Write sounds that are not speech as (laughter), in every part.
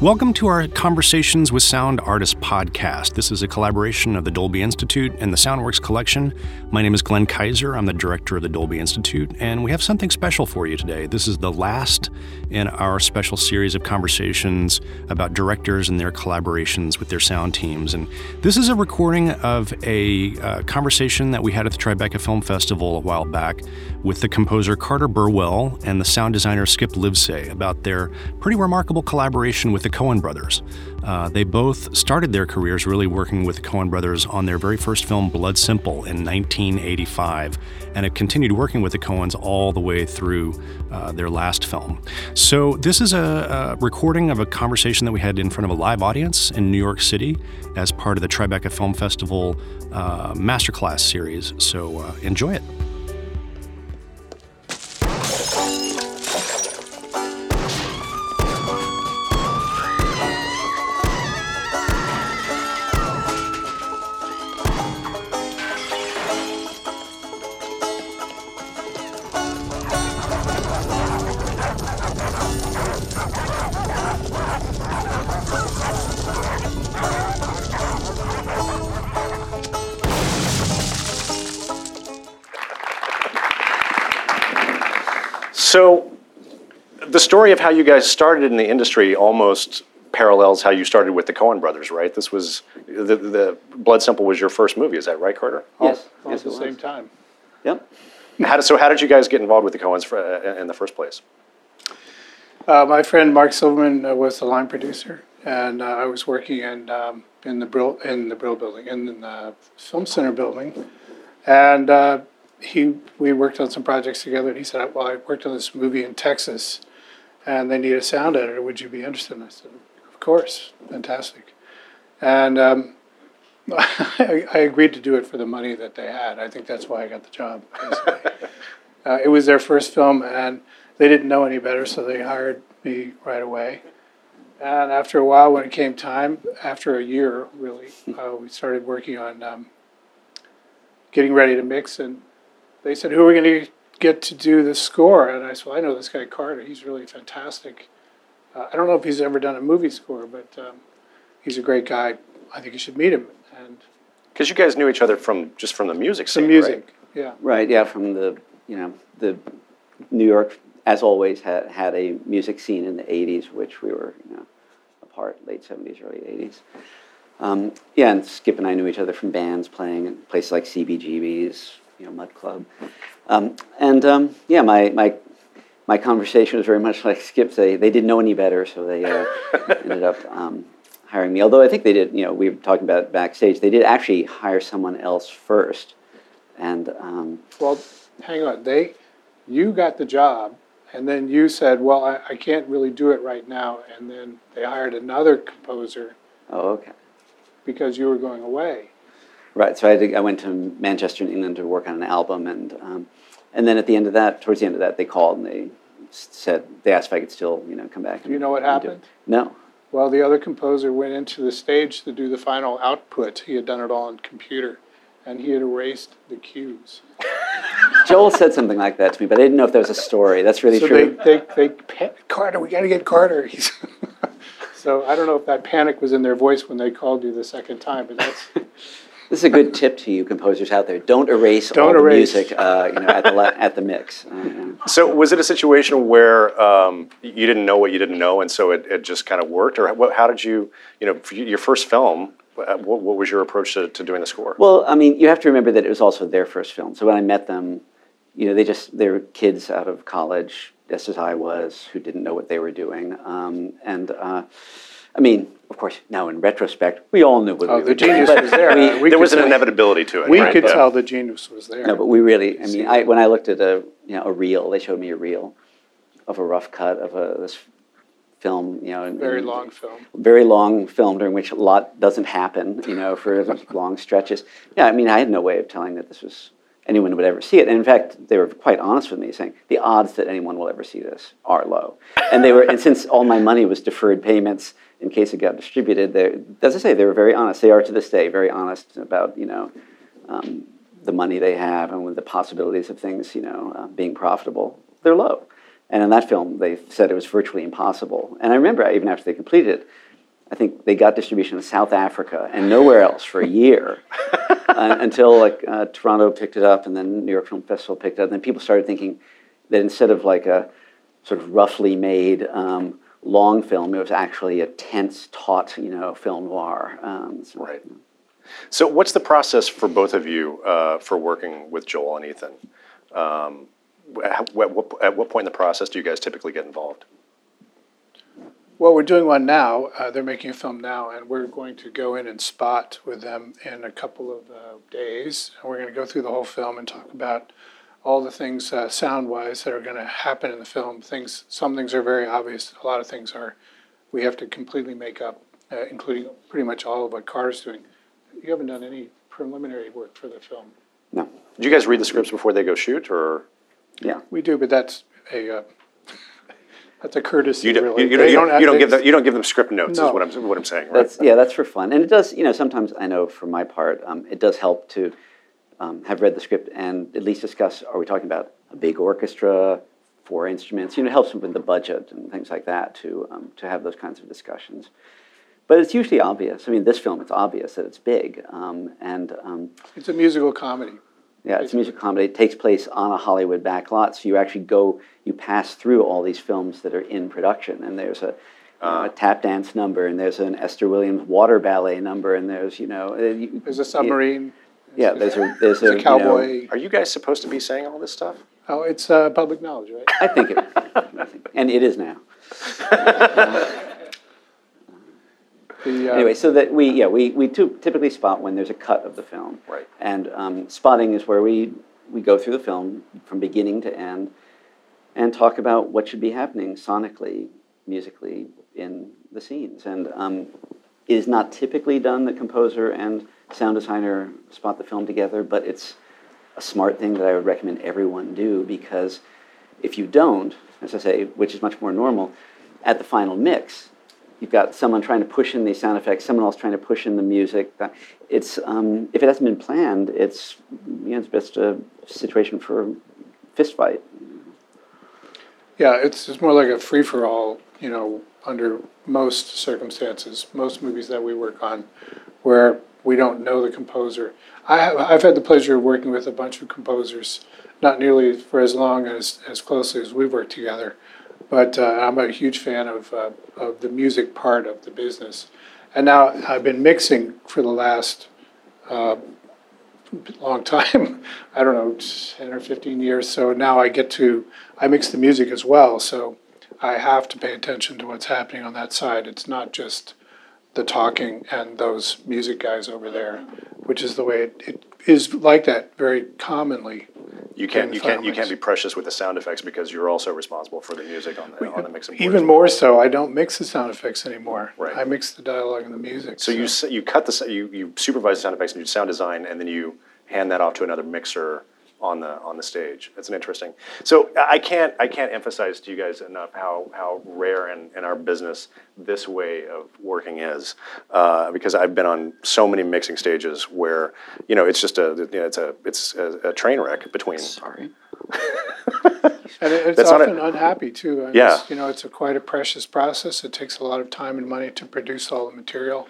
Welcome to our Conversations with Sound Artists podcast. This is a collaboration of the Dolby Institute and the Soundworks Collection. My name is Glenn Kiser. I'm the director of the Dolby Institute, and we have something special for you today. This is the last in our special series of conversations about directors and their collaborations with their sound teams. And this is a recording of a uh, conversation that we had at the Tribeca Film Festival a while back with the composer Carter Burwell and the sound designer Skip Lievsay about their pretty remarkable collaboration with the Coen brothers. Uh, they both started their careers really working with the Coen brothers on their very first film, Blood Simple, in 1985, and have continued working with the Coens all the way through uh, their last film. So, this is a, a, recording of a conversation that we had in front of a live audience in New York City as part of the Tribeca Film Festival uh, Masterclass series. So, uh, enjoy it. So, the story of how you guys started in the industry almost parallels how you started with the Coen brothers, right? This was the, the Blood Simple was your first movie, is that right, Carter? Yes, all yes, at the same was. time. Yep. How did, so, how did you guys get involved with the Coens for, uh, in the first place? Uh, my friend Mark Silverman uh, was the line producer, and uh, I was working in um, in the Brill in the Brill building in the Film Center building, and uh, he we worked on some projects together. And he said, "Well, I worked on this movie in Texas, and they need a sound editor. Would you be interested?" And I said, "Of course, fantastic." And um, (laughs) I, I agreed to do it for the money that they had. I think that's why I got the job. (laughs) uh, it was their first film, and they didn't know any better, so they hired me right away. And after a while, when it came time, after a year, really, uh, we started working on um, getting ready to mix. And they said, "Who are we going to get to do the score?" And I said, well, "I know this guy Carter. He's really fantastic. Uh, I don't know if he's ever done a movie score, but um, he's a great guy. I think you should meet him." And Because you guys knew each other from just from the music some scene, music, right? yeah. Right. Yeah. From the you know the New York, as always, had had a music scene in the '80s, which we were you know a part late '70s, early '80s. Um, yeah, and Skip and I knew each other from bands playing in places like CBGB's, you know, Mud Club, um, and um, yeah, my my my conversation was very much (laughs) like Skip's. They they didn't know any better, so they uh, (laughs) ended up um, hiring me. Although I think they did, you know, we were talking about it backstage. They did actually hire someone else first, and um, Well, hang on. They, you got the job, and then you said, "Well, I, I can't really do it right now." And then they hired another composer oh, okay. because you were going away. Right. So I, to, I went to Manchester, in England, to work on an album, and um, and then at the end of that, towards the end of that, they called and they said they asked if I could still, you know, come back. Do you know what and do it. happened? No. Well, the other composer went into the stage to do the final output. He had done it all on computer, and he had erased the cues. (laughs) (laughs) Joel said something like that to me, but I didn't know if that was a story. That's really so true. they, they, they, Carter, we got to get Carter. He's (laughs) so I don't know if that panic was in their voice when they called you the second time, but that's This is a good tip to you composers out there. Don't erase Don't all erase. the music, uh, you know, at the la- at the mix. Uh. (laughs) So, was it a situation where um, you didn't know what you didn't know, and so it, it just kind of worked, or what, how did you, you know, for your first film? uh, What, what was your approach to, to doing the score? Well, I mean, you have to remember that it was also their first film. So when I met them, you know, they just they were kids out of college, just as I was, who didn't know what they were doing. Um, and uh, I mean, of course, now in retrospect, we all knew what oh, we the were doing. genius but was there. we- we there was an inevitability to it. We right? could Yeah. tell the genius was there. No, but we really. I mean, I when I looked at a you know a reel, they showed me a reel of a rough cut of a this film. You know, Very in- long film. very long film during which a lot doesn't happen, you know, for (laughs) long stretches. Yeah, I mean, I had no way of telling that this was anyone would ever see it. And in fact, they were quite honest with me, saying the odds that anyone will ever see this are low. And they were, and since all my money was deferred payments in case it got distributed, as I say, they were very honest. They are to this day very honest about, you know, um, the money they have and with the possibilities of things, you know, uh, being profitable. They're low. And in that film, they said it was virtually impossible. And I remember, even after they completed it, I think they got distribution in South Africa and nowhere else for a year (laughs) uh, until like uh, Toronto picked it up and then New York Film Festival picked it up. And then people started thinking that instead of like a sort of roughly made um, long film, it was actually a tense, taut, you know, film noir. Um, so- Right. So, what's the process for both of you uh, for working with Joel and Ethan? Um, at, what, at what point in the process do you guys typically get involved? Well, we're doing one now. Uh, they're making a film now, and we're going to go in and spot with them in a couple of uh, days. And we're going to go through the whole film and talk about all the things uh, sound-wise that are going to happen in the film. Things, some things are very obvious. A lot of things are we have to completely make up, uh, including pretty much all of what Carr's doing. You haven't done any preliminary work for the film. No, Do you guys read the scripts before they go shoot, or yeah. We do, but that's a uh, (laughs) that's a courtesy. you don't, really. you, you don't, you don't, have- you don't give them you don't give them script notes? No. Is what I'm what I'm saying. Right? That's yeah, that's for fun, and it does. You know, sometimes I know for my part, um, it does help to um, have read the script and at least discuss: Are we talking about a big orchestra, four instruments? You know, it helps with the budget and things like that to um, to have those kinds of discussions. But it's usually obvious. I mean, this film, it's obvious that it's big, um, and um, It's a musical comedy. yeah, it's a musical comedy. It takes place on a Hollywood backlot, so you actually go, you pass through all these films that are in production, and there's a, know, a tap dance number, and there's an Esther Williams water ballet number, and there's you know, uh, you- There's a submarine. Yeah, there's a there's, There's a, a you know, cowboy. Are you guys supposed to be saying all this stuff? Oh, it's uh, public knowledge, right? I think it, I think, and it is now. (laughs) The, uh, Anyway, so that we yeah we we tu- typically spot when there's a cut of the film, Right. And um, spotting is where we we go through the film from beginning to end, and talk about what should be happening sonically, musically in the scenes. And um, it is not typically done. The composer and sound designer spot the film together, but it's a smart thing that I would recommend everyone do because if you don't, as I say, which is much more normal, at the final mix, you've got someone trying to push in these sound effects, someone else trying to push in the music. It's um, if it hasn't been planned, it's you know, it's just a situation for fist fight. Yeah, it's, it's more like a free for all, you know, under most circumstances, most movies that we work on, where we don't know the composer. I have, I've had the pleasure of working with a bunch of composers, not nearly for as long as, as closely as we've worked together, but uh, I'm a huge fan of, uh, of the music part of the business. And now I've been mixing for the last uh, long time. (laughs) I don't know, ten or fifteen years. So now I get to I mix the music as well. So I have to pay attention to what's happening on that side. It's not just the talking and those music guys over there, which is the way it, it is like that very commonly. You can't you can't you can't be precious with the sound effects because you're also responsible for the music on the on the mixing. Even more so, I don't mix the sound effects anymore. Right. I mix the dialogue and the music. So you you cut the you you supervise the sound effects and you sound design, and then you hand that off to another mixer on the on the stage. That's an interesting. So I can't I can't emphasize to you guys enough how how rare in, in our business this way of working is, uh, because I've been on so many mixing stages where you know it's just a you know, it's a it's a, a train wreck between. Sorry. (laughs) And it- it's That's not a- often unhappy too. And Yeah. it's, You know, it's a quite a precious process. It takes a lot of time and money to produce all the material.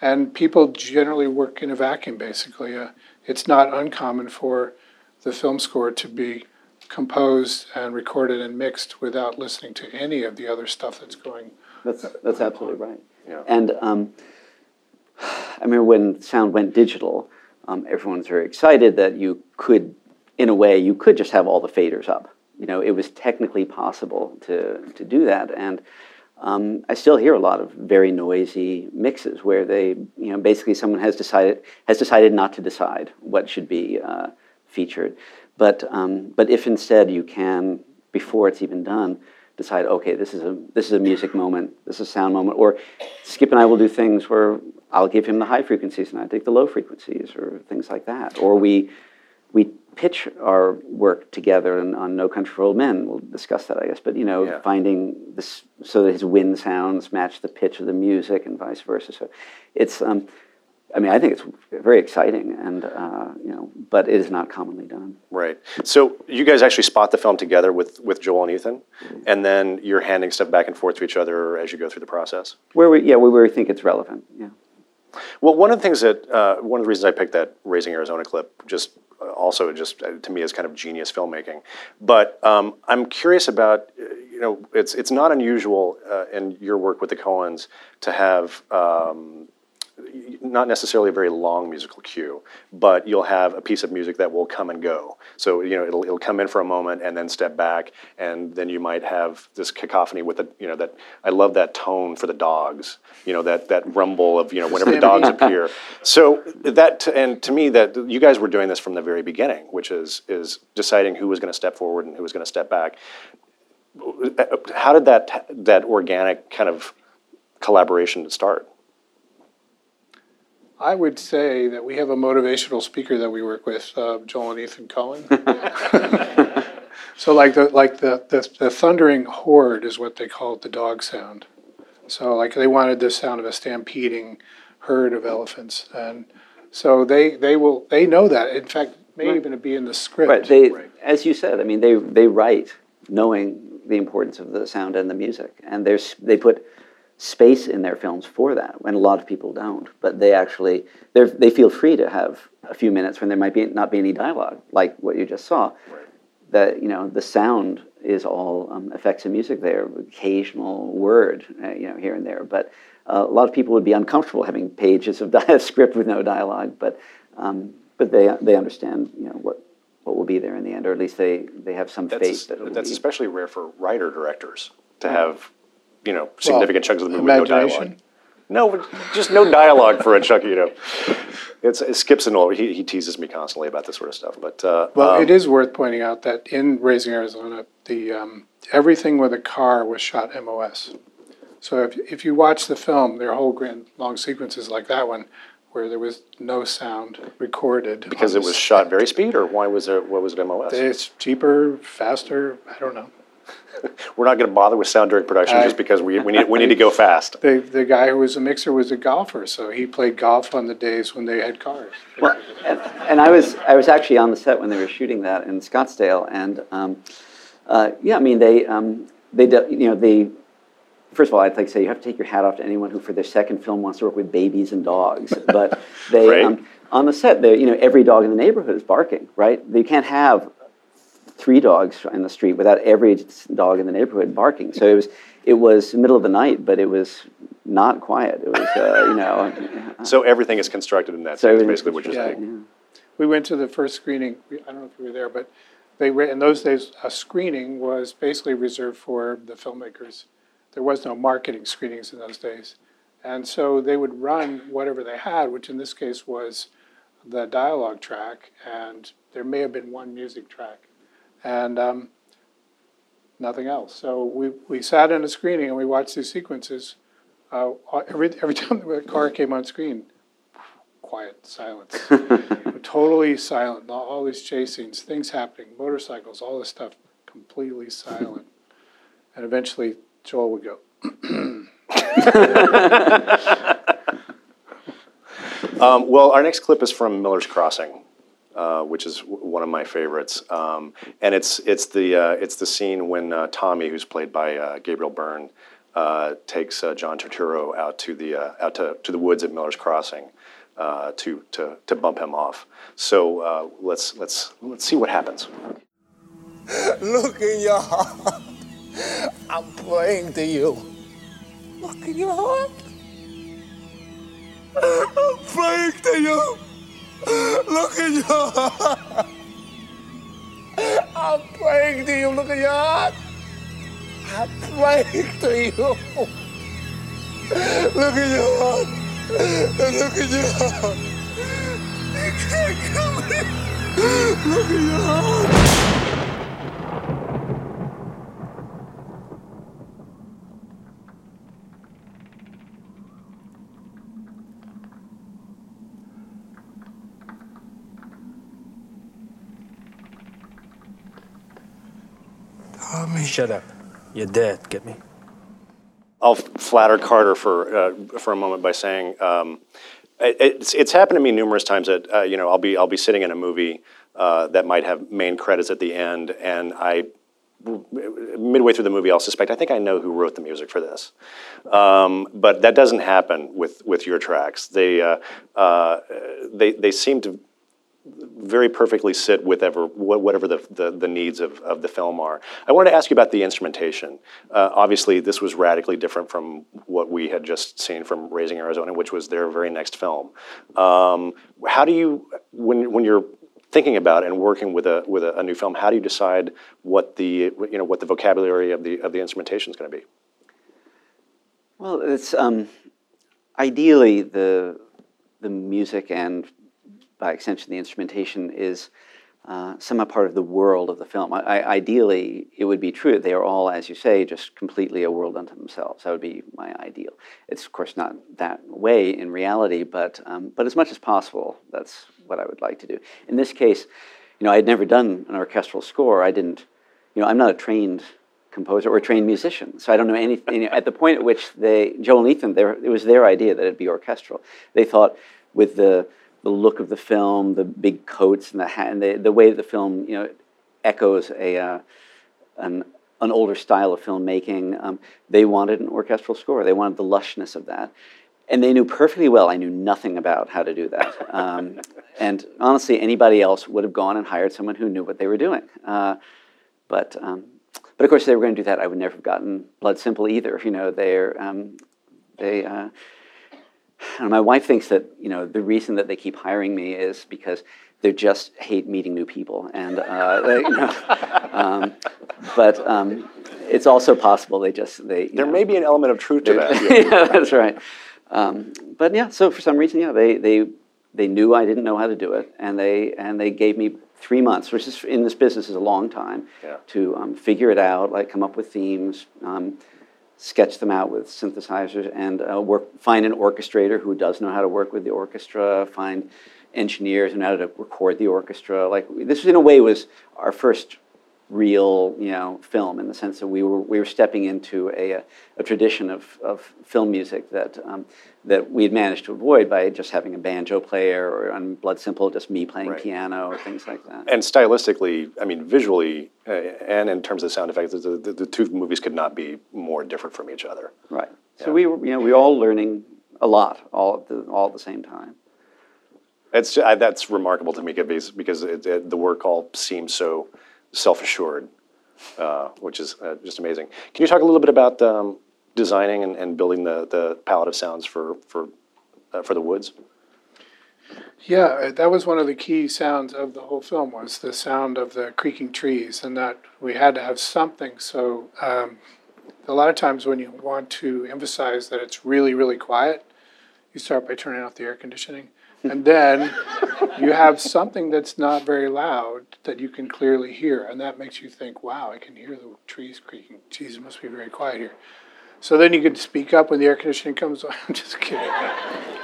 And people generally work in a vacuum, basically. Uh, it's not uncommon for the film score to be composed and recorded and mixed without listening to any of the other stuff that's going. That's that's absolutely right. Yeah. And um, I remember when sound went digital, um, everyone was very excited that you could, in a way, you could just have all the faders up. You know, it was technically possible to to do that, and um, I still hear a lot of very noisy mixes where they, you know, basically someone has decided has decided not to decide what should be uh, featured, but um, but if instead you can, before it's even done, decide, okay, this is a this is a music moment, this is a sound moment, or Skip and I will do things where I'll give him the high frequencies and I take the low frequencies, or things like that, or we we pitch our work together and on No Country for Old Men. We'll discuss that, I guess. But you know, Yeah. finding this so that his wind sounds match the pitch of the music and vice versa. So it's um, I mean, I think it's very exciting, and uh, you know, but it is not commonly done. Right. So you guys actually spot the film together with, with Joel and Ethan, and then you're handing stuff back and forth to each other as you go through the process. Where we, yeah, where we think it's relevant. Yeah. Well, one of the things that uh, one of the reasons I picked that Raising Arizona clip just uh, also just uh, to me is kind of genius filmmaking. But um, I'm curious about you know it's it's not unusual uh, in your work with the Coens to have. Um, not necessarily a very long musical cue, but you'll have a piece of music that will come and go. So you know it'll, it'll come in for a moment and then step back, and then you might have this cacophony with the you know that I love that tone for the dogs. You know that that rumble of you know whenever the dogs appear. So that and to me that you guys were doing this from the very beginning, which is is deciding who was going to step forward and who was going to step back. How did that that organic kind of collaboration start? I would say that we have a motivational speaker that we work with, uh, Joel and Ethan Coen. (laughs) so like the like the, the the thundering horde is what they called the dog sound. So like they wanted the sound of a stampeding herd of elephants, and so they they will they know that. In fact, may Right. even be in the script. Right. They, as you said, I mean, they they write knowing the importance of the sound and the music, and there's they put space in their films for that, and a lot of people don't. But they actually they they feel free to have a few minutes when there might be not be any dialogue, like what you just saw. That you know the sound is all um, effects and music there, occasional word, uh, you know, here and there. But uh, a lot of people would be uncomfortable having pages of di- (laughs) script with no dialogue. But um, but they they understand you know what what will be there in the end, or at least they they have some That's, faith that that's be. especially rare for writer directors to have, you know, significant chunks of the movie with no dialogue. No, just no dialogue for a chunk. You know, it's it skips and all. He, he teases me constantly about this sort of stuff. But uh, Well, um, it is worth pointing out that in Raising Arizona, the um, everything with a car was shot MOS. So if if you watch the film, there are whole grand long sequences like that one, where there was no sound recorded because it was the shot very speed, or why was there? What was it? MOS. It's cheaper, faster. I don't know. (laughs) We're not going to bother with sound during production I- just because we, we need we need to (laughs) go fast. The the guy who was a mixer was a golfer, so he played golf on the days when they had cars. Well, and, and I was I was actually on the set when they were shooting that in Scottsdale, and um, uh, yeah, I mean they um, they do, you know they. First of all, I'd like to say you have to take your hat off to anyone who, for their second film, wants to work with babies and dogs. But (laughs) they Right. um, on the set, they you know every dog in the neighborhood is barking. Right? You can't have three dogs in the street without every dog in the neighborhood barking. So it was it was middle of the night, but it was not quiet. It was uh, you know (laughs) So everything is constructed in that So sense. Basically, what you're Yeah. saying. We went to the first screening. I don't know if you were there, but they re- in those days a screening was basically reserved for the filmmakers. There was no marketing screenings in those days, and so they would run whatever they had, which in this case was the dialogue track, and there may have been one music track, and um, nothing else. So we, we sat in a screening and we watched these sequences. Uh, every every (laughs) time the car came on screen, quiet, silence (laughs) totally silent. All, these chase scenes, things happening, motorcycles, all this stuff, completely silent. and eventually, Joel would go. (laughs) Um, well, our next clip is from Miller's Crossing, uh, which is w- one of my favorites, um, and it's it's the uh, it's the scene when uh, Tommy, who's played by uh, Gabriel Byrne, uh, takes John Turturro out to the out to, to the woods at Miller's Crossing to to to bump him off. So let's let's let's see what happens. Look in your heart. I'm praying to you. Look in your heart. I'm praying to you. (gasps) Look at your heart. (laughs) I'm praying to you. Look at your heart. I'm praying to you. (laughs) Look at your heart. (laughs) Look in your heart. You can't kill me. Look in your heart. Tommy. Shut up. You're dead. Get me? I'll flatter Carter for uh, for a moment by saying um, it- it's it's happened to me numerous times that uh, you know I'll be I'll be sitting in a movie uh, that might have main credits at the end, and I midway through the movie I'll suspect I think I know who wrote the music for this, um, but that doesn't happen with with your tracks. They uh, uh, they they seem to very perfectly sit with ever, whatever the, the, the needs of, of the film are. I wanted to ask you about the instrumentation. Uh, obviously, this was radically different from what we had just seen from Raising Arizona, which was their very next film. Um, how do you, when, when you're thinking about and working with a, with a, a new film, how do you decide what the, you know, what the vocabulary of the, of the instrumentation is going to be? Well, it's um, ideally the the music and by extension the instrumentation is uh, somehow part of the world of the film. I, I, ideally, it would be true that they are all, as you say, just completely a world unto themselves. That would be my ideal. It's of course not that way in reality, but um, but as much as possible, that's what I would like to do. In this case, you know, I had never done an orchestral score. I didn't, you know, I'm not a trained composer or trained musician, so I don't know anything. at the point at which they, Joel and Ethan, it was their idea that it'd be orchestral. They thought with the the look of the film, the big coats and the hat, and the, the way the film, you know, echoes a uh, an an older style of filmmaking. Um, they wanted an orchestral score. They wanted the lushness of that. And they knew perfectly well I knew nothing about how to do that. Um, (laughs) and honestly, anybody else would have gone and hired someone who knew what they were doing. Uh, but, um, but of course, if they were going to do that. I would never have gotten Blood Simple either. You know, they're, um, they, uh, and my wife thinks that you know the reason that they keep hiring me is because they just hate meeting new people, and uh, they, you know, (laughs) um, but um, it's also possible they just they. There know, may be an element of truth to that. (laughs) yeah, that's right. Um, but yeah, so for some reason, yeah, they they they knew I didn't know how to do it, and they and they gave me three months, which is in this business is a long time, Yeah. to um, figure it out, like come up with themes. Sketch them out with synthesizers and uh, work, find an orchestrator who does know how to work with the orchestra, find engineers know how to record the orchestra. Like this, in a way, was our first real, you know, film in the sense that we were we were stepping into a, a, a tradition of, of film music that um, that we had managed to avoid by just having a banjo player or on Blood Simple, just me playing Right. piano or things like that. And stylistically, I mean, visually, uh, and in terms of sound effects, the, the, the two movies could not be more different from each other. Right. So Yeah. we were, you know, we were all learning a lot all at the all at the same time. It's that's remarkable to me because because it, it, the work all seems so self-assured, uh, which is uh, just amazing. Can you talk a little bit about um, designing and, and building the, the palette of sounds for for uh, for the woods? Yeah, uh, that was one of the key sounds of the whole film was the sound of the creaking trees, and that we had to have something. So um, a lot of times when you want to emphasize that it's really really quiet, you start by turning off the air conditioning, and then you have something that's not very loud that you can clearly hear, and that makes you think, "Wow, I can hear the trees creaking. Geez, it must be very quiet here." So then you could speak up when the air conditioning comes on. (laughs) I'm just kidding.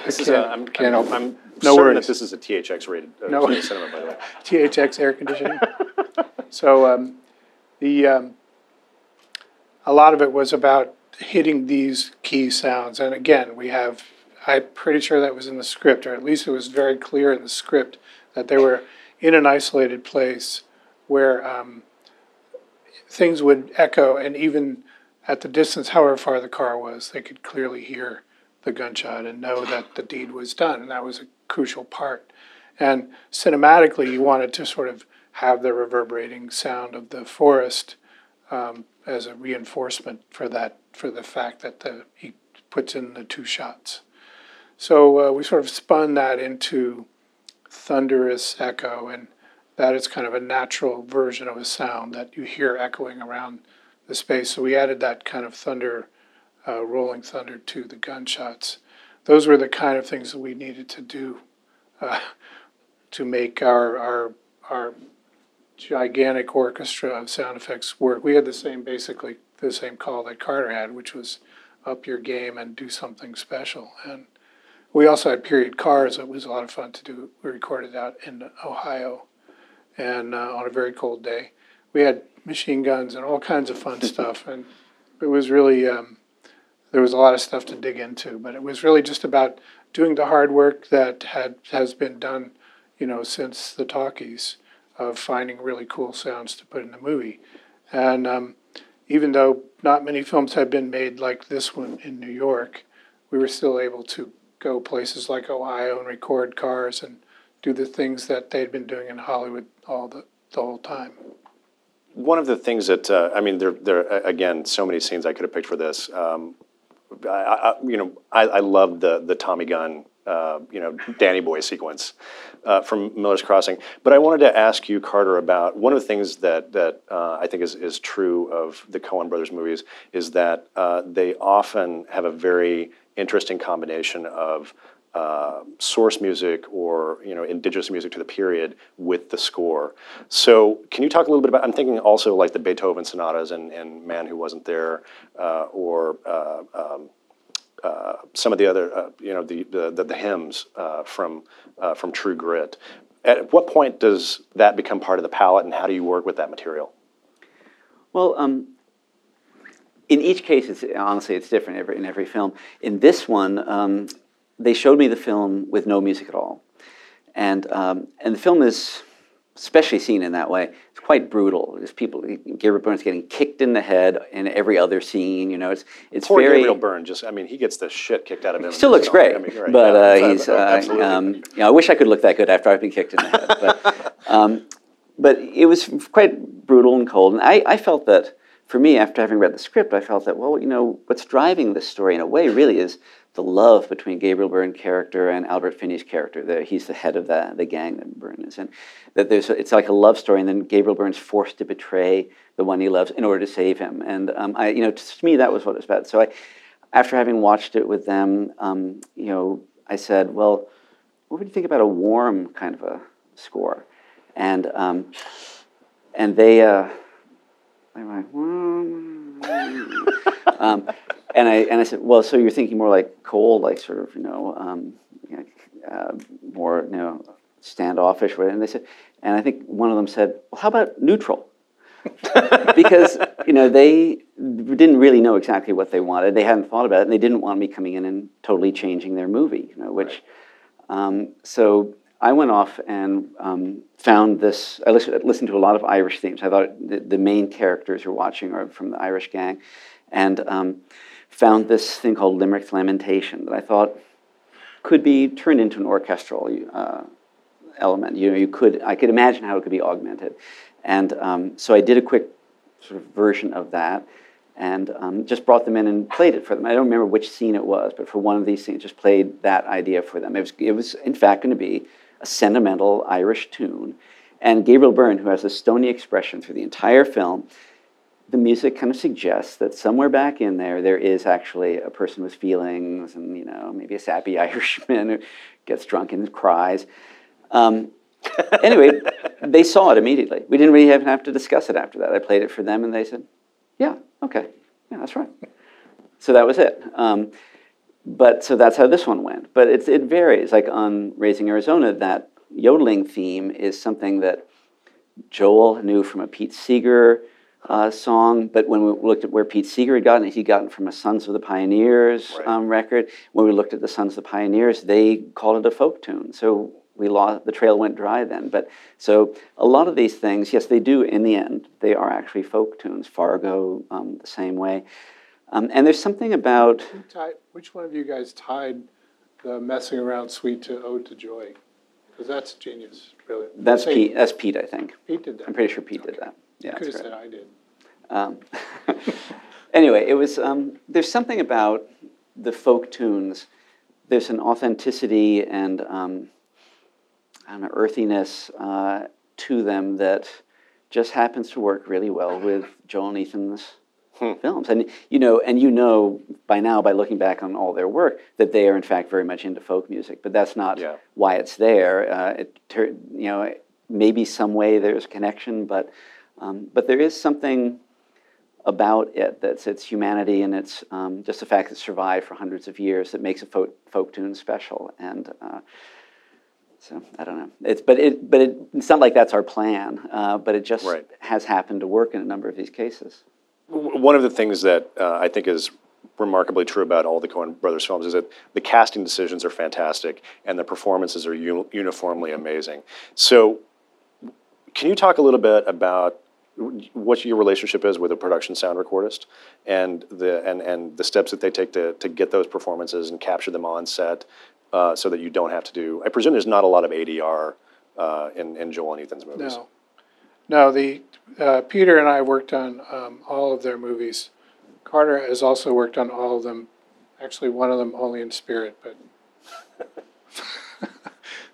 This is a, I'm, can't I'm, it. I'm No certain that this is a THX rated uh, No. cinema, by the way. (laughs) THX air conditioning. so um, the um, a lot of it was about hitting these key sounds, and again, we have. I'm pretty sure that was in the script, or at least it was very clear in the script that they were in an isolated place where um, things would echo, and even at the distance, however far the car was, they could clearly hear the gunshot and know that the deed was done, and that was a crucial part. And cinematically, you wanted to sort of have the reverberating sound of the forest um, as a reinforcement for that, for the fact that the, he puts in the two shots. So uh, we sort of spun that into thunderous echo, and that is kind of a natural version of a sound that you hear echoing around the space. So we added that kind of thunder, uh, rolling thunder to the gunshots. Those were the kind of things that we needed to do uh, to make our our our gigantic orchestra of sound effects work. We had the same, basically the same call that Carter had, which was up your game and do something special. And we also had period cars. It was a lot of fun to do. We recorded out in Ohio, and uh, on a very cold day, we had machine guns and all kinds of fun (laughs) stuff. And it was really um, there was a lot of stuff to dig into. But it was really just about doing the hard work that had has been done, you know, since the talkies of finding really cool sounds to put in the movie. And um, even though not many films had been made like this one in New York, we were still able to go places like Ohio and record cars and do the things that they'd been doing in Hollywood all the, the whole time. One of the things that uh, I mean, there, there again, so many scenes I could have picked for this. Um, I, I, you know, I, I love the the Tommy gun, uh, you know, Danny Boy sequence uh, from Miller's Crossing. But I wanted to ask you, Carter, about one of the things that that uh, I think is is true of the Coen Brothers movies is that uh, they often have a very interesting combination of uh, source music or you know indigenous music to the period with the score. So can you talk a little bit about? I'm thinking also like the Beethoven sonatas and, and Man Who Wasn't There, uh, or uh, um, uh, some of the other uh, you know the the, the, hymns uh, from from True Grit. At what point does that become part of the palette, and how do you work with that material? Well, um, in each case, it's, honestly, it's different every, in every film. In this one, um, they showed me the film with no music at all. And, um, and the film is especially seen in that way. It's quite brutal. There's people, Gabriel Byrne's getting kicked in the head in every other scene. You know, it's it's Poor very. Gabriel Byrne, just I mean, he gets the shit kicked out of him. Still looks great, I mean, right, but yeah, uh, he's. Uh, um, you know, I wish I could look that good after I've been kicked in the head. But, (laughs) um, but it was quite brutal and cold, and I, I felt that for me, after having read the script, I felt that well, you know, what's driving this story in a way really is the love between Gabriel Byrne character and Albert Finney's character. The, he's the head of the, the gang that Byrne is in. That there's a, it's like a love story, and then Gabriel Byrne's forced to betray the one he loves in order to save him. And um, I, you know, to me, that was what it was about. So I, after having watched it with them, um, you know, I said, well, what would you think about a warm kind of a score? And um, and they. Uh, were like, "Hmm." um, and I and I said, well, so you're thinking more like cold, like sort of, you know, um, you know, uh, more, you know, standoffish. And they said, and I think one of them said, well, how about neutral? (laughs) because you know they didn't really know exactly what they wanted. They hadn't thought about it, and they didn't want me coming in and totally changing their movie. You know, which um, so I went off and um, found this. I listened, listened, to a lot of Irish themes. I thought the, the, main characters you're watching are from the Irish gang, and um, found this thing called Limerick Lamentation that I thought could be turned into an orchestral uh, element. You know, you could I could imagine how it could be augmented, and um, so I did a quick sort of version of that. And um, just brought them in and played it for them. I don't remember which scene it was, but for one of these scenes, just played that idea for them. It was, it was in fact, going to be a sentimental Irish tune. And Gabriel Byrne, who has a stony expression through the entire film, the music kind of suggests that somewhere back in there, there is actually a person with feelings and, you know, maybe a sappy (laughs) Irishman who gets drunk and cries. Um, (laughs) anyway, they saw it immediately. We didn't really even have to discuss it after that. I played it for them and they said, yeah, okay, yeah, that's right. So that was it. Um, but so that's how this one went. But it's, it varies. Like on Raising Arizona, that yodeling theme is something that Joel knew from a Pete Seeger uh, song. But when we looked at where Pete Seeger had gotten it, he got it from a Sons of the Pioneers Right. um, record. When we looked at the Sons of the Pioneers, they called it a folk tune. So we lost, the trail went dry then. But so a lot of these things, yes, they do in the end. They are actually folk tunes. Fargo, um, the same way. Um, and there's something about tied, which one of you guys tied the messing around suite to Ode to Joy? Because that's genius, really. that's Say- Pete. That's Pete, I think. Pete did that. I'm pretty sure Pete did that. Yeah, Could have that's said. I did. Um, (laughs) anyway, it was. Um, there's something about the folk tunes. There's an authenticity and um, I don't know, earthiness uh, to them that just happens to work really well with Joel and Ethan's films. And you know, and you know by now by looking back on all their work that they are in fact very much into folk music. But that's not Yeah. why it's there. Uh, it, you know, maybe some way there's connection, but um, but there is something about it that's its humanity and it's um, just the fact that it survived for hundreds of years that makes a folk, folk tune special. And uh, so I don't know. It's but it but it, it's not like that's our plan. Uh, but it just Right. has happened to work in a number of these cases. One of the things that uh, I think is remarkably true about all the Coen Brothers films is that the casting decisions are fantastic and the performances are uni- uniformly amazing. So, can you talk a little bit about what your relationship is with a production sound recordist and the and, and the steps that they take to, to get those performances and capture them on set uh, so that you don't have to do I presume there's not a lot of ADR uh, in, in Joel and Ethan's movies. No, no. The uh, Peter and I worked on um, all of their movies. Carter has also worked on all of them. Actually, one of them only in spirit, but (laughs)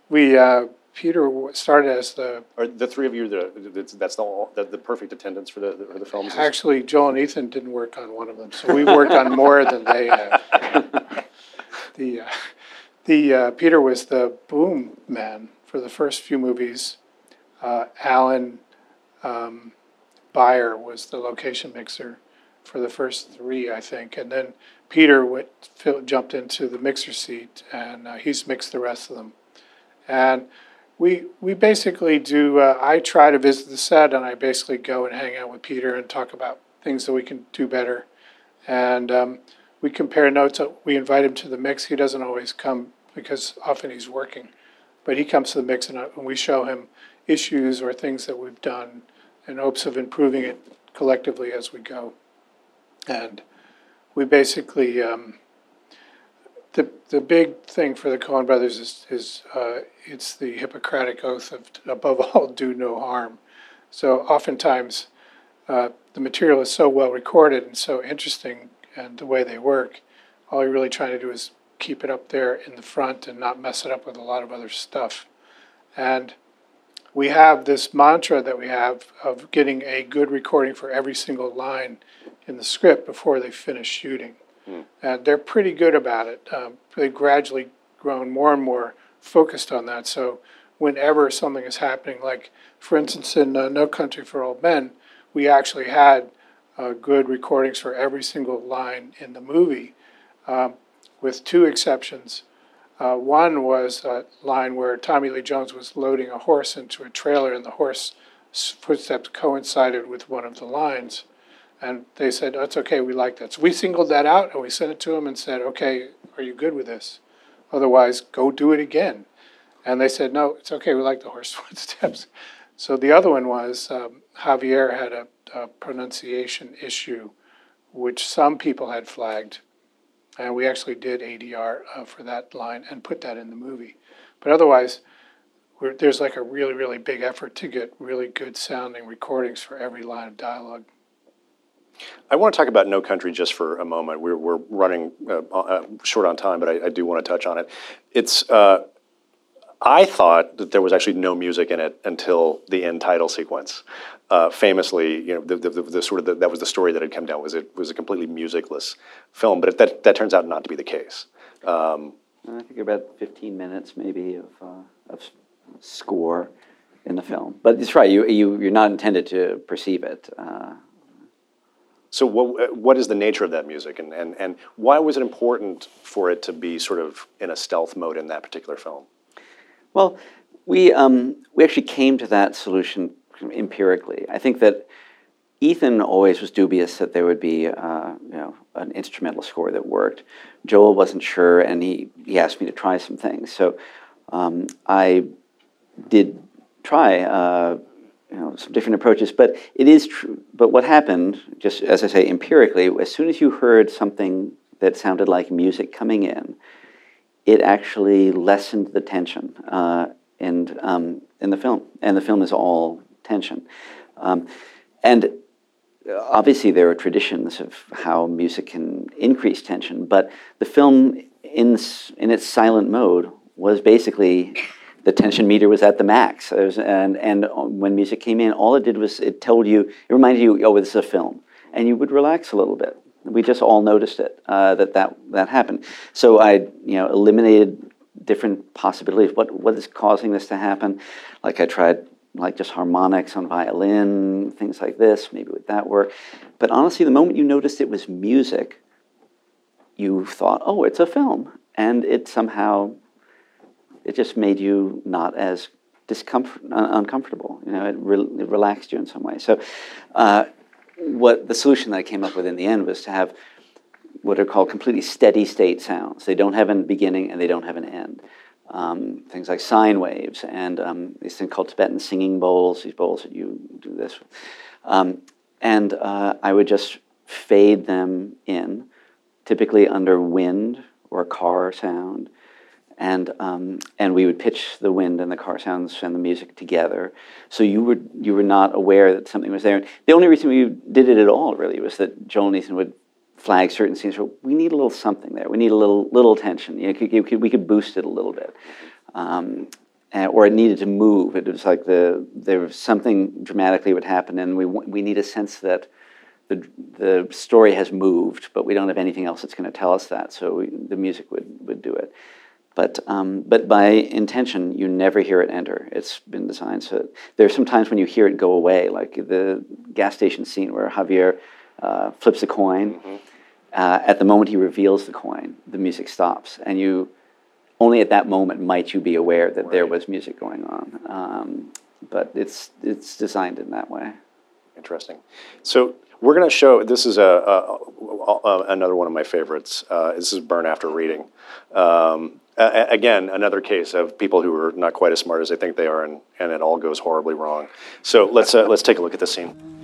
we uh, Peter started as the Are the three of you the that's, that's the, the the perfect attendance for the for the films? actually Joel and Ethan didn't work on one of them, so we've worked on more than they have. (laughs) The uh, the uh, Peter was the boom man for the first few movies. Uh, Alan um, Byer was the location mixer for the first three, I think, and then Peter went, jumped into the mixer seat, and uh, he's mixed the rest of them. And we we basically do. Uh, I try to visit the set, and I basically go and hang out with Peter and talk about things that we can do better. And um, we compare notes. We invite him to the mix. He doesn't always come because often he's working, but he comes to the mix, and, uh, and we show him issues or things that we've done in hopes of improving it collectively as we go. And we basically. Um, the, the big thing for the Coen brothers is, is uh, it's the Hippocratic oath of above (laughs) all do no harm. So oftentimes uh, the material is so well recorded and so interesting and the way they work, all you're really trying to do is keep it up there in the front and not mess it up with a lot of other stuff. And we have this mantra that we have of getting a good recording for every single line in the script before they finish shooting. And they're pretty good about it. Um, they've gradually grown more and more focused on that. So whenever something is happening, like for instance in uh, No Country for Old Men, we actually had uh, good recordings for every single line in the movie, um, with two exceptions. Uh, one was a line where Tommy Lee Jones was loading a horse into a trailer, and the horse footsteps coincided with one of the lines. And they said, that's okay, we like that. So we singled that out and we sent it to them and said, okay, are you good with this? Otherwise, go do it again. And they said, no, it's okay, we like the horse (laughs) footsteps. So the other one was um, Javier had a, a pronunciation issue, which some people had flagged. And we actually did ADR uh, for that line and put that in the movie. But otherwise, there's like a really, really big effort to get really good sounding recordings for every line of dialogue. I want to talk about No Country just for a moment. We're, we're running uh, uh, short on time, but I, I, do want to touch on it. It's uh, I thought that there was actually no music in it until the end title sequence. Uh, famously, you know, the, the, the sort of the, that was the story that had come down was it was a completely musicless film, but it, that that turns out not to be the case. Um, I think about 15 minutes maybe of, uh, of score in the film, but it's right. You you you're not intended to perceive it. Uh, so what, what is the nature of that music and, and, and why was it important for it to be sort of in a stealth mode in that particular film? Well, we, um, we actually came to that solution empirically. I think that Ethan always was dubious that there would be uh, you know, an instrumental score that worked. Joel wasn't sure and he, he asked me to try some things. So um, I did try uh, you know, some different approaches. But it is true. But what happened, just as I say empirically, as soon as you heard something that sounded like music coming in, it actually lessened the tension uh, and um, in the film. And the film is all tension. Um, and obviously, there are traditions of how music can increase tension. But the film, in in its silent mode, was basically the tension meter was at the max. Was, and, and when music came in, all it did was it told you, it reminded you, oh, this is a film. And you would relax a little bit. We just all noticed it, uh, that, that that happened. So I you know, eliminated different possibilities. What, what is causing this to happen? Like I tried like just harmonics on violin, things like this, maybe would that work? But honestly, the moment you noticed it was music, you thought, oh, it's a film. And it somehow it just made you not as discomfort, un- uncomfortable. You know, it, re- it, relaxed you in some way. So, uh, what the solution that I came up with in the end was to have what are called completely steady state sounds. They don't have a beginning and they don't have an end. Um, things like sine waves and um, these things called Tibetan singing bowls, these bowls that you do this. Um, and uh, I would just fade them in, typically under wind or car sound. And, um, and we would pitch the wind and the car sounds and the music together. So you were, you were not aware that something was there. The only reason we did it at all, really, was that Joel and Ethan would flag certain scenes where we need a little something there. We need a little, little tension. You know, could, could, we could boost it a little bit. Um, and, or it needed to move. It was like the, there was something dramatically would happen, and we, we need a sense that the, the story has moved, but we don't have anything else that's going to tell us that. So we, the music would, would do it. But, um, but by intention, you never hear it enter. It's been designed so there's some times when you hear it go away, like the gas station scene where Javier uh, flips a coin. Mm-hmm. Uh, at the moment he reveals the coin, the music stops, and you only at that moment might you be aware that right. there was music going on. Um, but it's it's designed in that way. Interesting. So we're going to show. This is a, a, a, another one of my favorites. Uh, this is Burn After Reading. Um, again, another case of people who are not quite as smart as they think they are, and, and it all goes horribly wrong. So let's uh, let's take a look at the scene.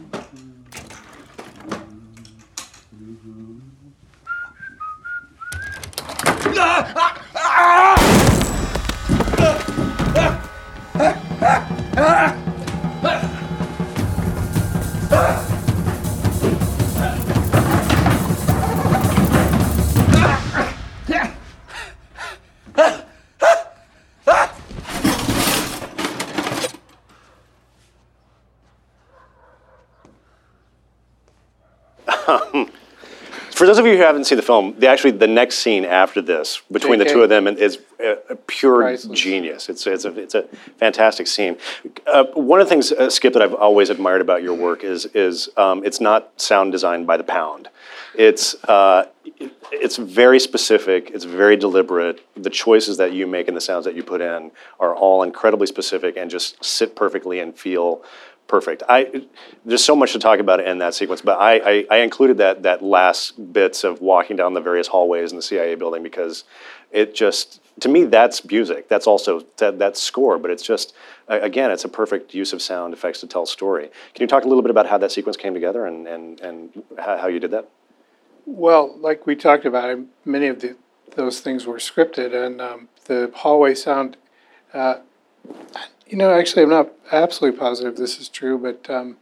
For those of you who haven't seen the film, the, actually the next scene after this between JK. the two of them is a, a pure Priceless. genius. It's it's a it's a fantastic scene. Uh, one of the things, uh, Skip, that I've always admired about your work is is um, it's not sound designed by the pound. It's uh, it, it's very specific. It's very deliberate. The choices that you make and the sounds that you put in are all incredibly specific and just sit perfectly and feel perfect. I there's so much to talk about in that sequence, but I, I, I, included that that last bits of walking down the various hallways in the CIA building because it just to me that's music. That's also that that score, but it's just again it's a perfect use of sound effects to tell story. Can you talk a little bit about how that sequence came together and and and how you did that? Well, like we talked about, many of the those things were scripted, and um, the hallway sound. Uh, you know, actually, I'm not absolutely positive this is true, but um,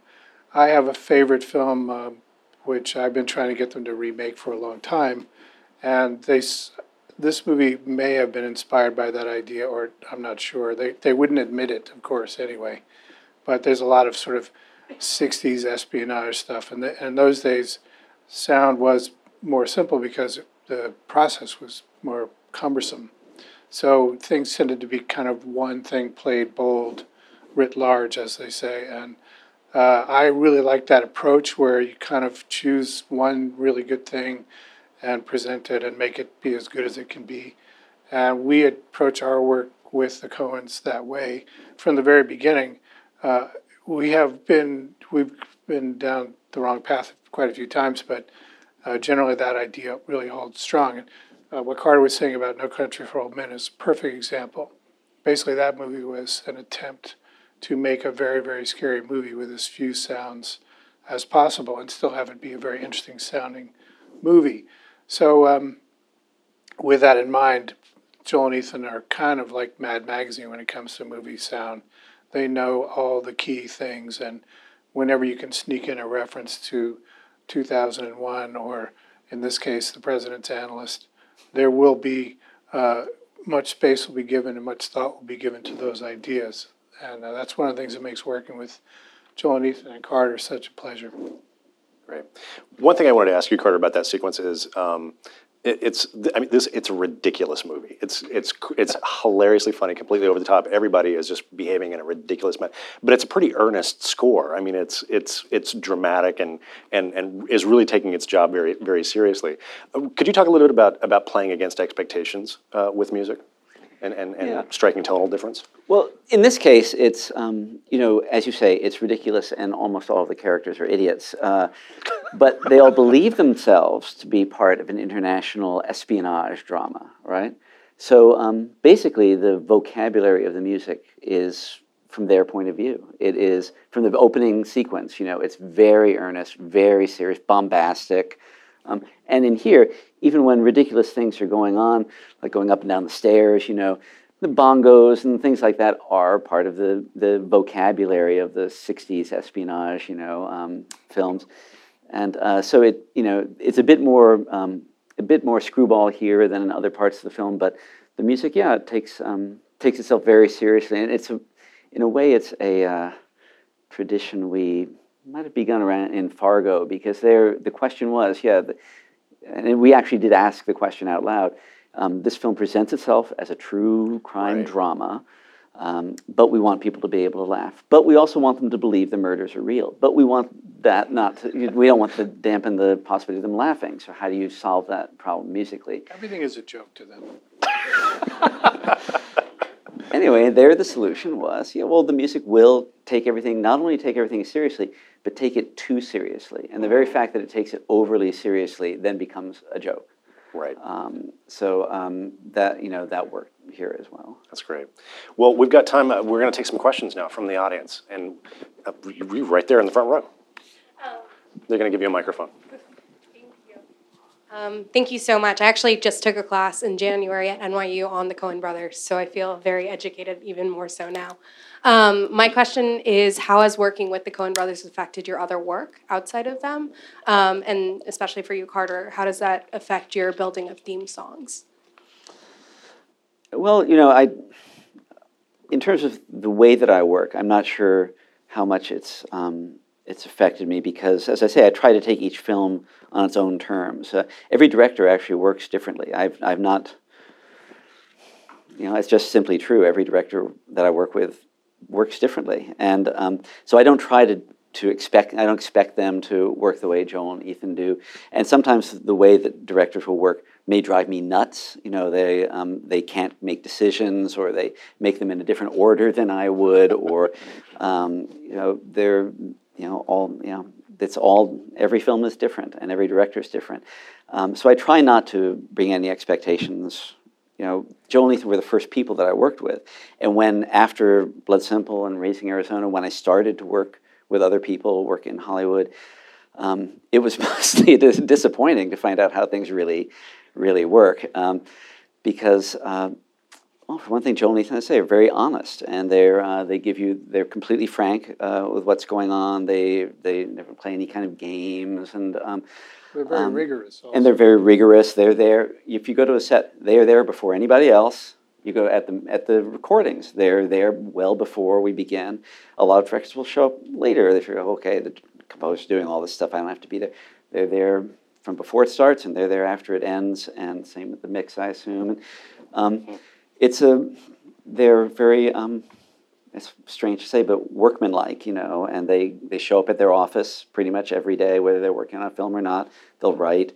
I have a favorite film um, which I've been trying to get them to remake for a long time, and they this movie may have been inspired by that idea, or I'm not sure. They they wouldn't admit it, of course, anyway. But there's a lot of sort of '60s espionage stuff, and in those days, sound was more simple because the process was more cumbersome. So things tended to be kind of one thing played bold, writ large, as they say. And uh, I really like that approach where you kind of choose one really good thing and present it and make it be as good as it can be. And we approach our work with the Coens that way from the very beginning. Uh, we have been we've been down the wrong path quite a few times, but uh, generally that idea really holds strong uh, what Carter was saying about No Country for Old Men is a perfect example. Basically, that movie was an attempt to make a very, very scary movie with as few sounds as possible and still have it be a very interesting sounding movie. So, um, with that in mind, Joel and Ethan are kind of like Mad Magazine when it comes to movie sound. They know all the key things, and whenever you can sneak in a reference to 2001 or, in this case, The President's Analyst, there will be uh, much space will be given and much thought will be given to those ideas. And uh, that's one of the things that makes working with Joel and Ethan and Carter such a pleasure. Great. One thing I wanted to ask you, Carter, about that sequence is um, it, it's I mean this it's a ridiculous movie. It's it's it's hilariously funny, completely over the top. Everybody is just behaving in a ridiculous manner, but it's a pretty earnest score. I mean, it's it's it's dramatic and and and is really taking its job very very seriously. Uh, could you talk a little bit about about playing against expectations uh, with music? And, and, and yeah. striking tonal difference? Well, in this case, it's, um, you know, as you say, it's ridiculous and almost all of the characters are idiots. Uh, but they all believe themselves to be part of an international espionage drama, right? So um, basically, the vocabulary of the music is from their point of view. It is from the opening sequence, you know, it's very earnest, very serious, bombastic. Um, and in here, even when ridiculous things are going on, like going up and down the stairs, you know, the bongos and things like that are part of the, the vocabulary of the 60s espionage, you know, um, films. And uh, so it, you know, it's a bit more, um, a bit more screwball here than in other parts of the film, but the music, yeah, it takes, um, takes itself very seriously. And it's, a, in a way, it's a uh, tradition we might have begun around in Fargo because there, the question was, yeah, the, and we actually did ask the question out loud. Um, this film presents itself as a true crime Right. drama, um, but we want people to be able to laugh. But we also want them to believe the murders are real. But we want that not to, we don't want to dampen the possibility of them laughing. So, how do you solve that problem musically? Everything is a joke to them. (laughs) Anyway, there the solution was, yeah, well, the music will take everything, not only take everything seriously, but take it too seriously. And the very fact that it takes it overly seriously then becomes a joke. Right. Um, so um, that you know that worked here as well. That's great. Well, we've got time. Uh, we're going to take some questions now from the audience, and uh, you you right there in the front row. They're going to give you a microphone. Um, thank you so much. I actually just took a class in January at NYU on the Coen brothers, so I feel very educated, even more so now. Um, my question is How has working with the Coen brothers affected your other work outside of them? Um, and especially for you, Carter, how does that affect your building of theme songs? Well, you know, I, in terms of the way that I work, I'm not sure how much it's um, it's affected me because, as I say, I try to take each film on its own terms. Uh, every director actually works differently. I've I've not, you know, it's just simply true. Every director that I work with works differently, and um, so I don't try to. To expect, I don't expect them to work the way Joel and Ethan do, and sometimes the way that directors will work may drive me nuts. You know, they um, they can't make decisions, or they make them in a different order than I would, or um, you know, they're you know all you know. It's all every film is different, and every director is different. Um, so I try not to bring any expectations. You know, Joel and Ethan were the first people that I worked with, and when after Blood Simple and Raising Arizona, when I started to work with other people, work in Hollywood, um, it was (laughs) mostly disappointing to find out how things really, really work. Um, because, uh, well, for one thing, Joel and Ethan, I say, are very honest, and they're uh, they give you they're completely frank uh, with what's going on. They they never play any kind of games, and um, They're very Um, rigorous. Also. and they're very rigorous. They're there. If you go to a set, they are there before anybody else. You go at the at the recordings. They're there well before we begin. A lot of directors will show up later. They figure, okay, the composer's doing all this stuff. I don't have to be there. They're there from before it starts, and they're there after it ends. And same with the mix, I assume. And um, it's a they're very um, it's strange to say, but workmanlike, you know, and they, they show up at their office pretty much every day, whether they're working on a film or not. They'll write.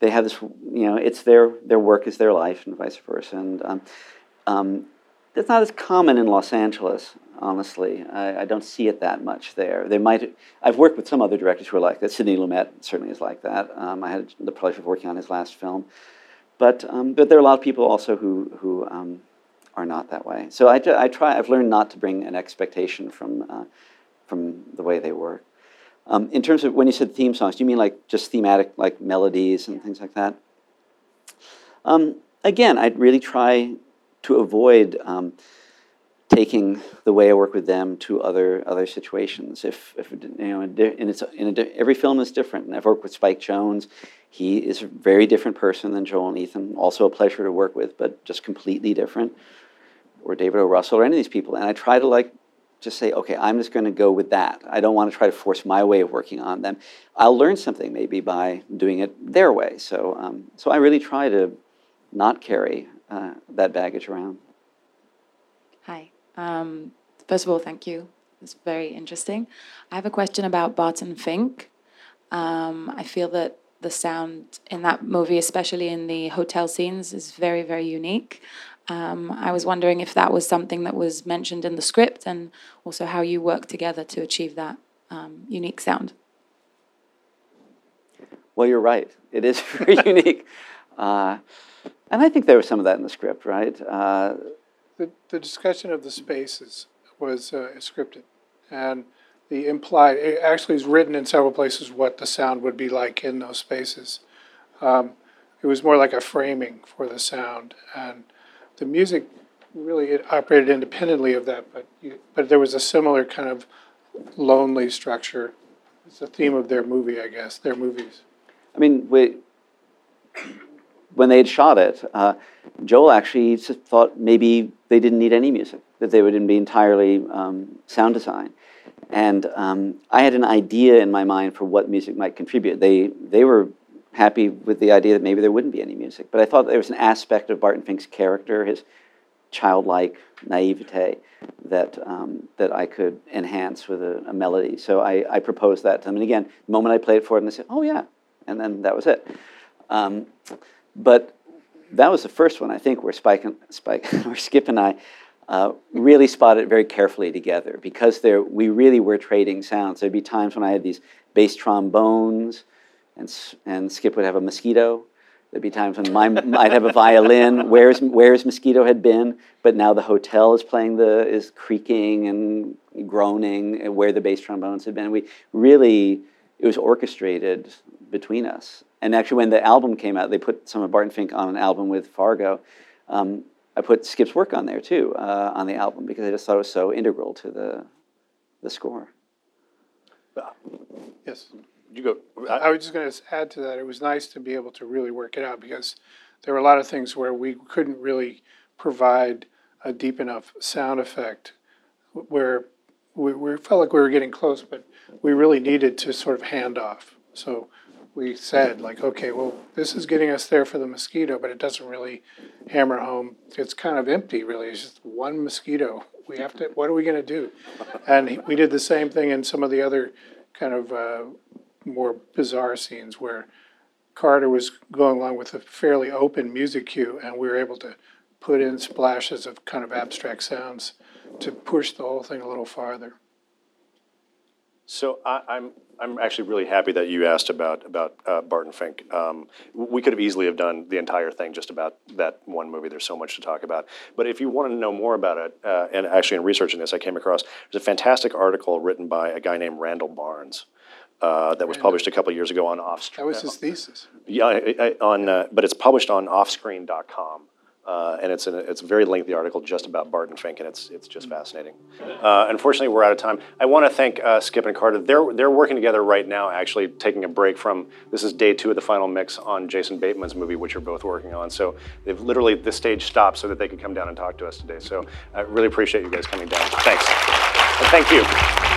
They have this, you know, it's their their work is their life, and vice versa. And um, um, it's not as common in Los Angeles, honestly. I, I don't see it that much there. They might. I've worked with some other directors who are like that. Sidney Lumet certainly is like that. Um, I had the pleasure of working on his last film, but um, but there are a lot of people also who who um, are not that way. So I, I try, I've learned not to bring an expectation from uh, from the way they work. Um, in terms of when you said theme songs, do you mean like just thematic, like melodies and things like that? Um, again, I'd really try to avoid um, taking the way I work with them to other other situations. If, if you know, and it's every film is different. And I've worked with Spike Jonze. He is a very different person than Joel and Ethan. Also a pleasure to work with, but just completely different. Or David O. Russell or any of these people. And I try to like just say, okay, I'm just going to go with that. I don't want to try to force my way of working on them. I'll learn something maybe by doing it their way. So, um, so I really try to not carry uh, that baggage around. Hi. Um, first of all, thank you. It's very interesting. I have a question about Barton Fink. Um, I feel that the sound in that movie, especially in the hotel scenes, is very, very unique. Um, I was wondering if that was something that was mentioned in the script and also how you work together to achieve that um, unique sound. Well, you're right. It is (laughs) very unique. Uh, and I think there was some of that in the script, right? Uh, The, the discussion of the spaces was uh, scripted, and the implied, it actually is written in several places what the sound would be like in those spaces. Um, it was more like a framing for the sound, and the music really it operated independently of that, but you, but there was a similar kind of lonely structure. It's the theme of their movie, I guess, their movies. I mean, we, when they had shot it, uh, Joel actually thought maybe they didn't need any music, that they would be entirely um, sound design. And um, I had an idea in my mind for what music might contribute. They, they were happy with the idea that maybe there wouldn't be any music. But I thought there was an aspect of Barton Fink's character, his childlike naivete, that, um, that I could enhance with a, a melody. So I, I proposed that to them. And again, the moment I played it for them, they said, oh, yeah. And then that was it. But that was the first one, I think, where Spike and Spike, (laughs) Skip and I uh, really spotted very carefully together because there we really were trading sounds. There'd be times when I had these bass trombones, and and Skip would have a mosquito. There'd be times when my, (laughs) I'd have a violin. Where's Where's mosquito had been, but now the hotel is playing the is creaking and groaning. and Where the bass trombones had been, we really it was orchestrated between us. And actually, when the album came out, they put some of Barton Fink on an album with Fargo. Um, I put Skip's work on there too uh, on the album because I just thought it was so integral to the the score. Yes. You go. I was just going to add to that. It was nice to be able to really work it out because there were a lot of things where we couldn't really provide a deep enough sound effect, where we, we felt like we were getting close, but we really needed to sort of hand off. So we said like, okay, well, this is getting us there for the mosquito, but it doesn't really hammer home. It's kind of empty, really. It's just one mosquito. We have to. What are we going to do? And we did the same thing in some of the other kind of uh, more bizarre scenes where Carter was going along with a fairly open music cue, and we were able to put in splashes of kind of abstract sounds to push the whole thing a little farther. So I, I'm I'm actually really happy that you asked about about uh, Barton Fink. Um, we could have easily have done the entire thing just about that one movie. There's so much to talk about. But if you want to know more about it, uh, and actually in researching this, I came across there's a fantastic article written by a guy named Randall Barnes. Uh, that was published a couple of years ago on Off. That was his thesis. Yeah, I, I, on, uh, but it's published on offscreen.com. Uh, and it's, a, it's a very lengthy article just about Barton Fink, and it's, it's just fascinating. Uh, unfortunately, we're out of time. I want to thank uh, Skip and Carter. They're, they're working together right now, actually taking a break from, this is day two of the final mix on Jason Bateman's movie, which you're both working on. So they've literally, the stage stopped so that they could come down and talk to us today. So I really appreciate you guys coming down. Thanks. And thank you.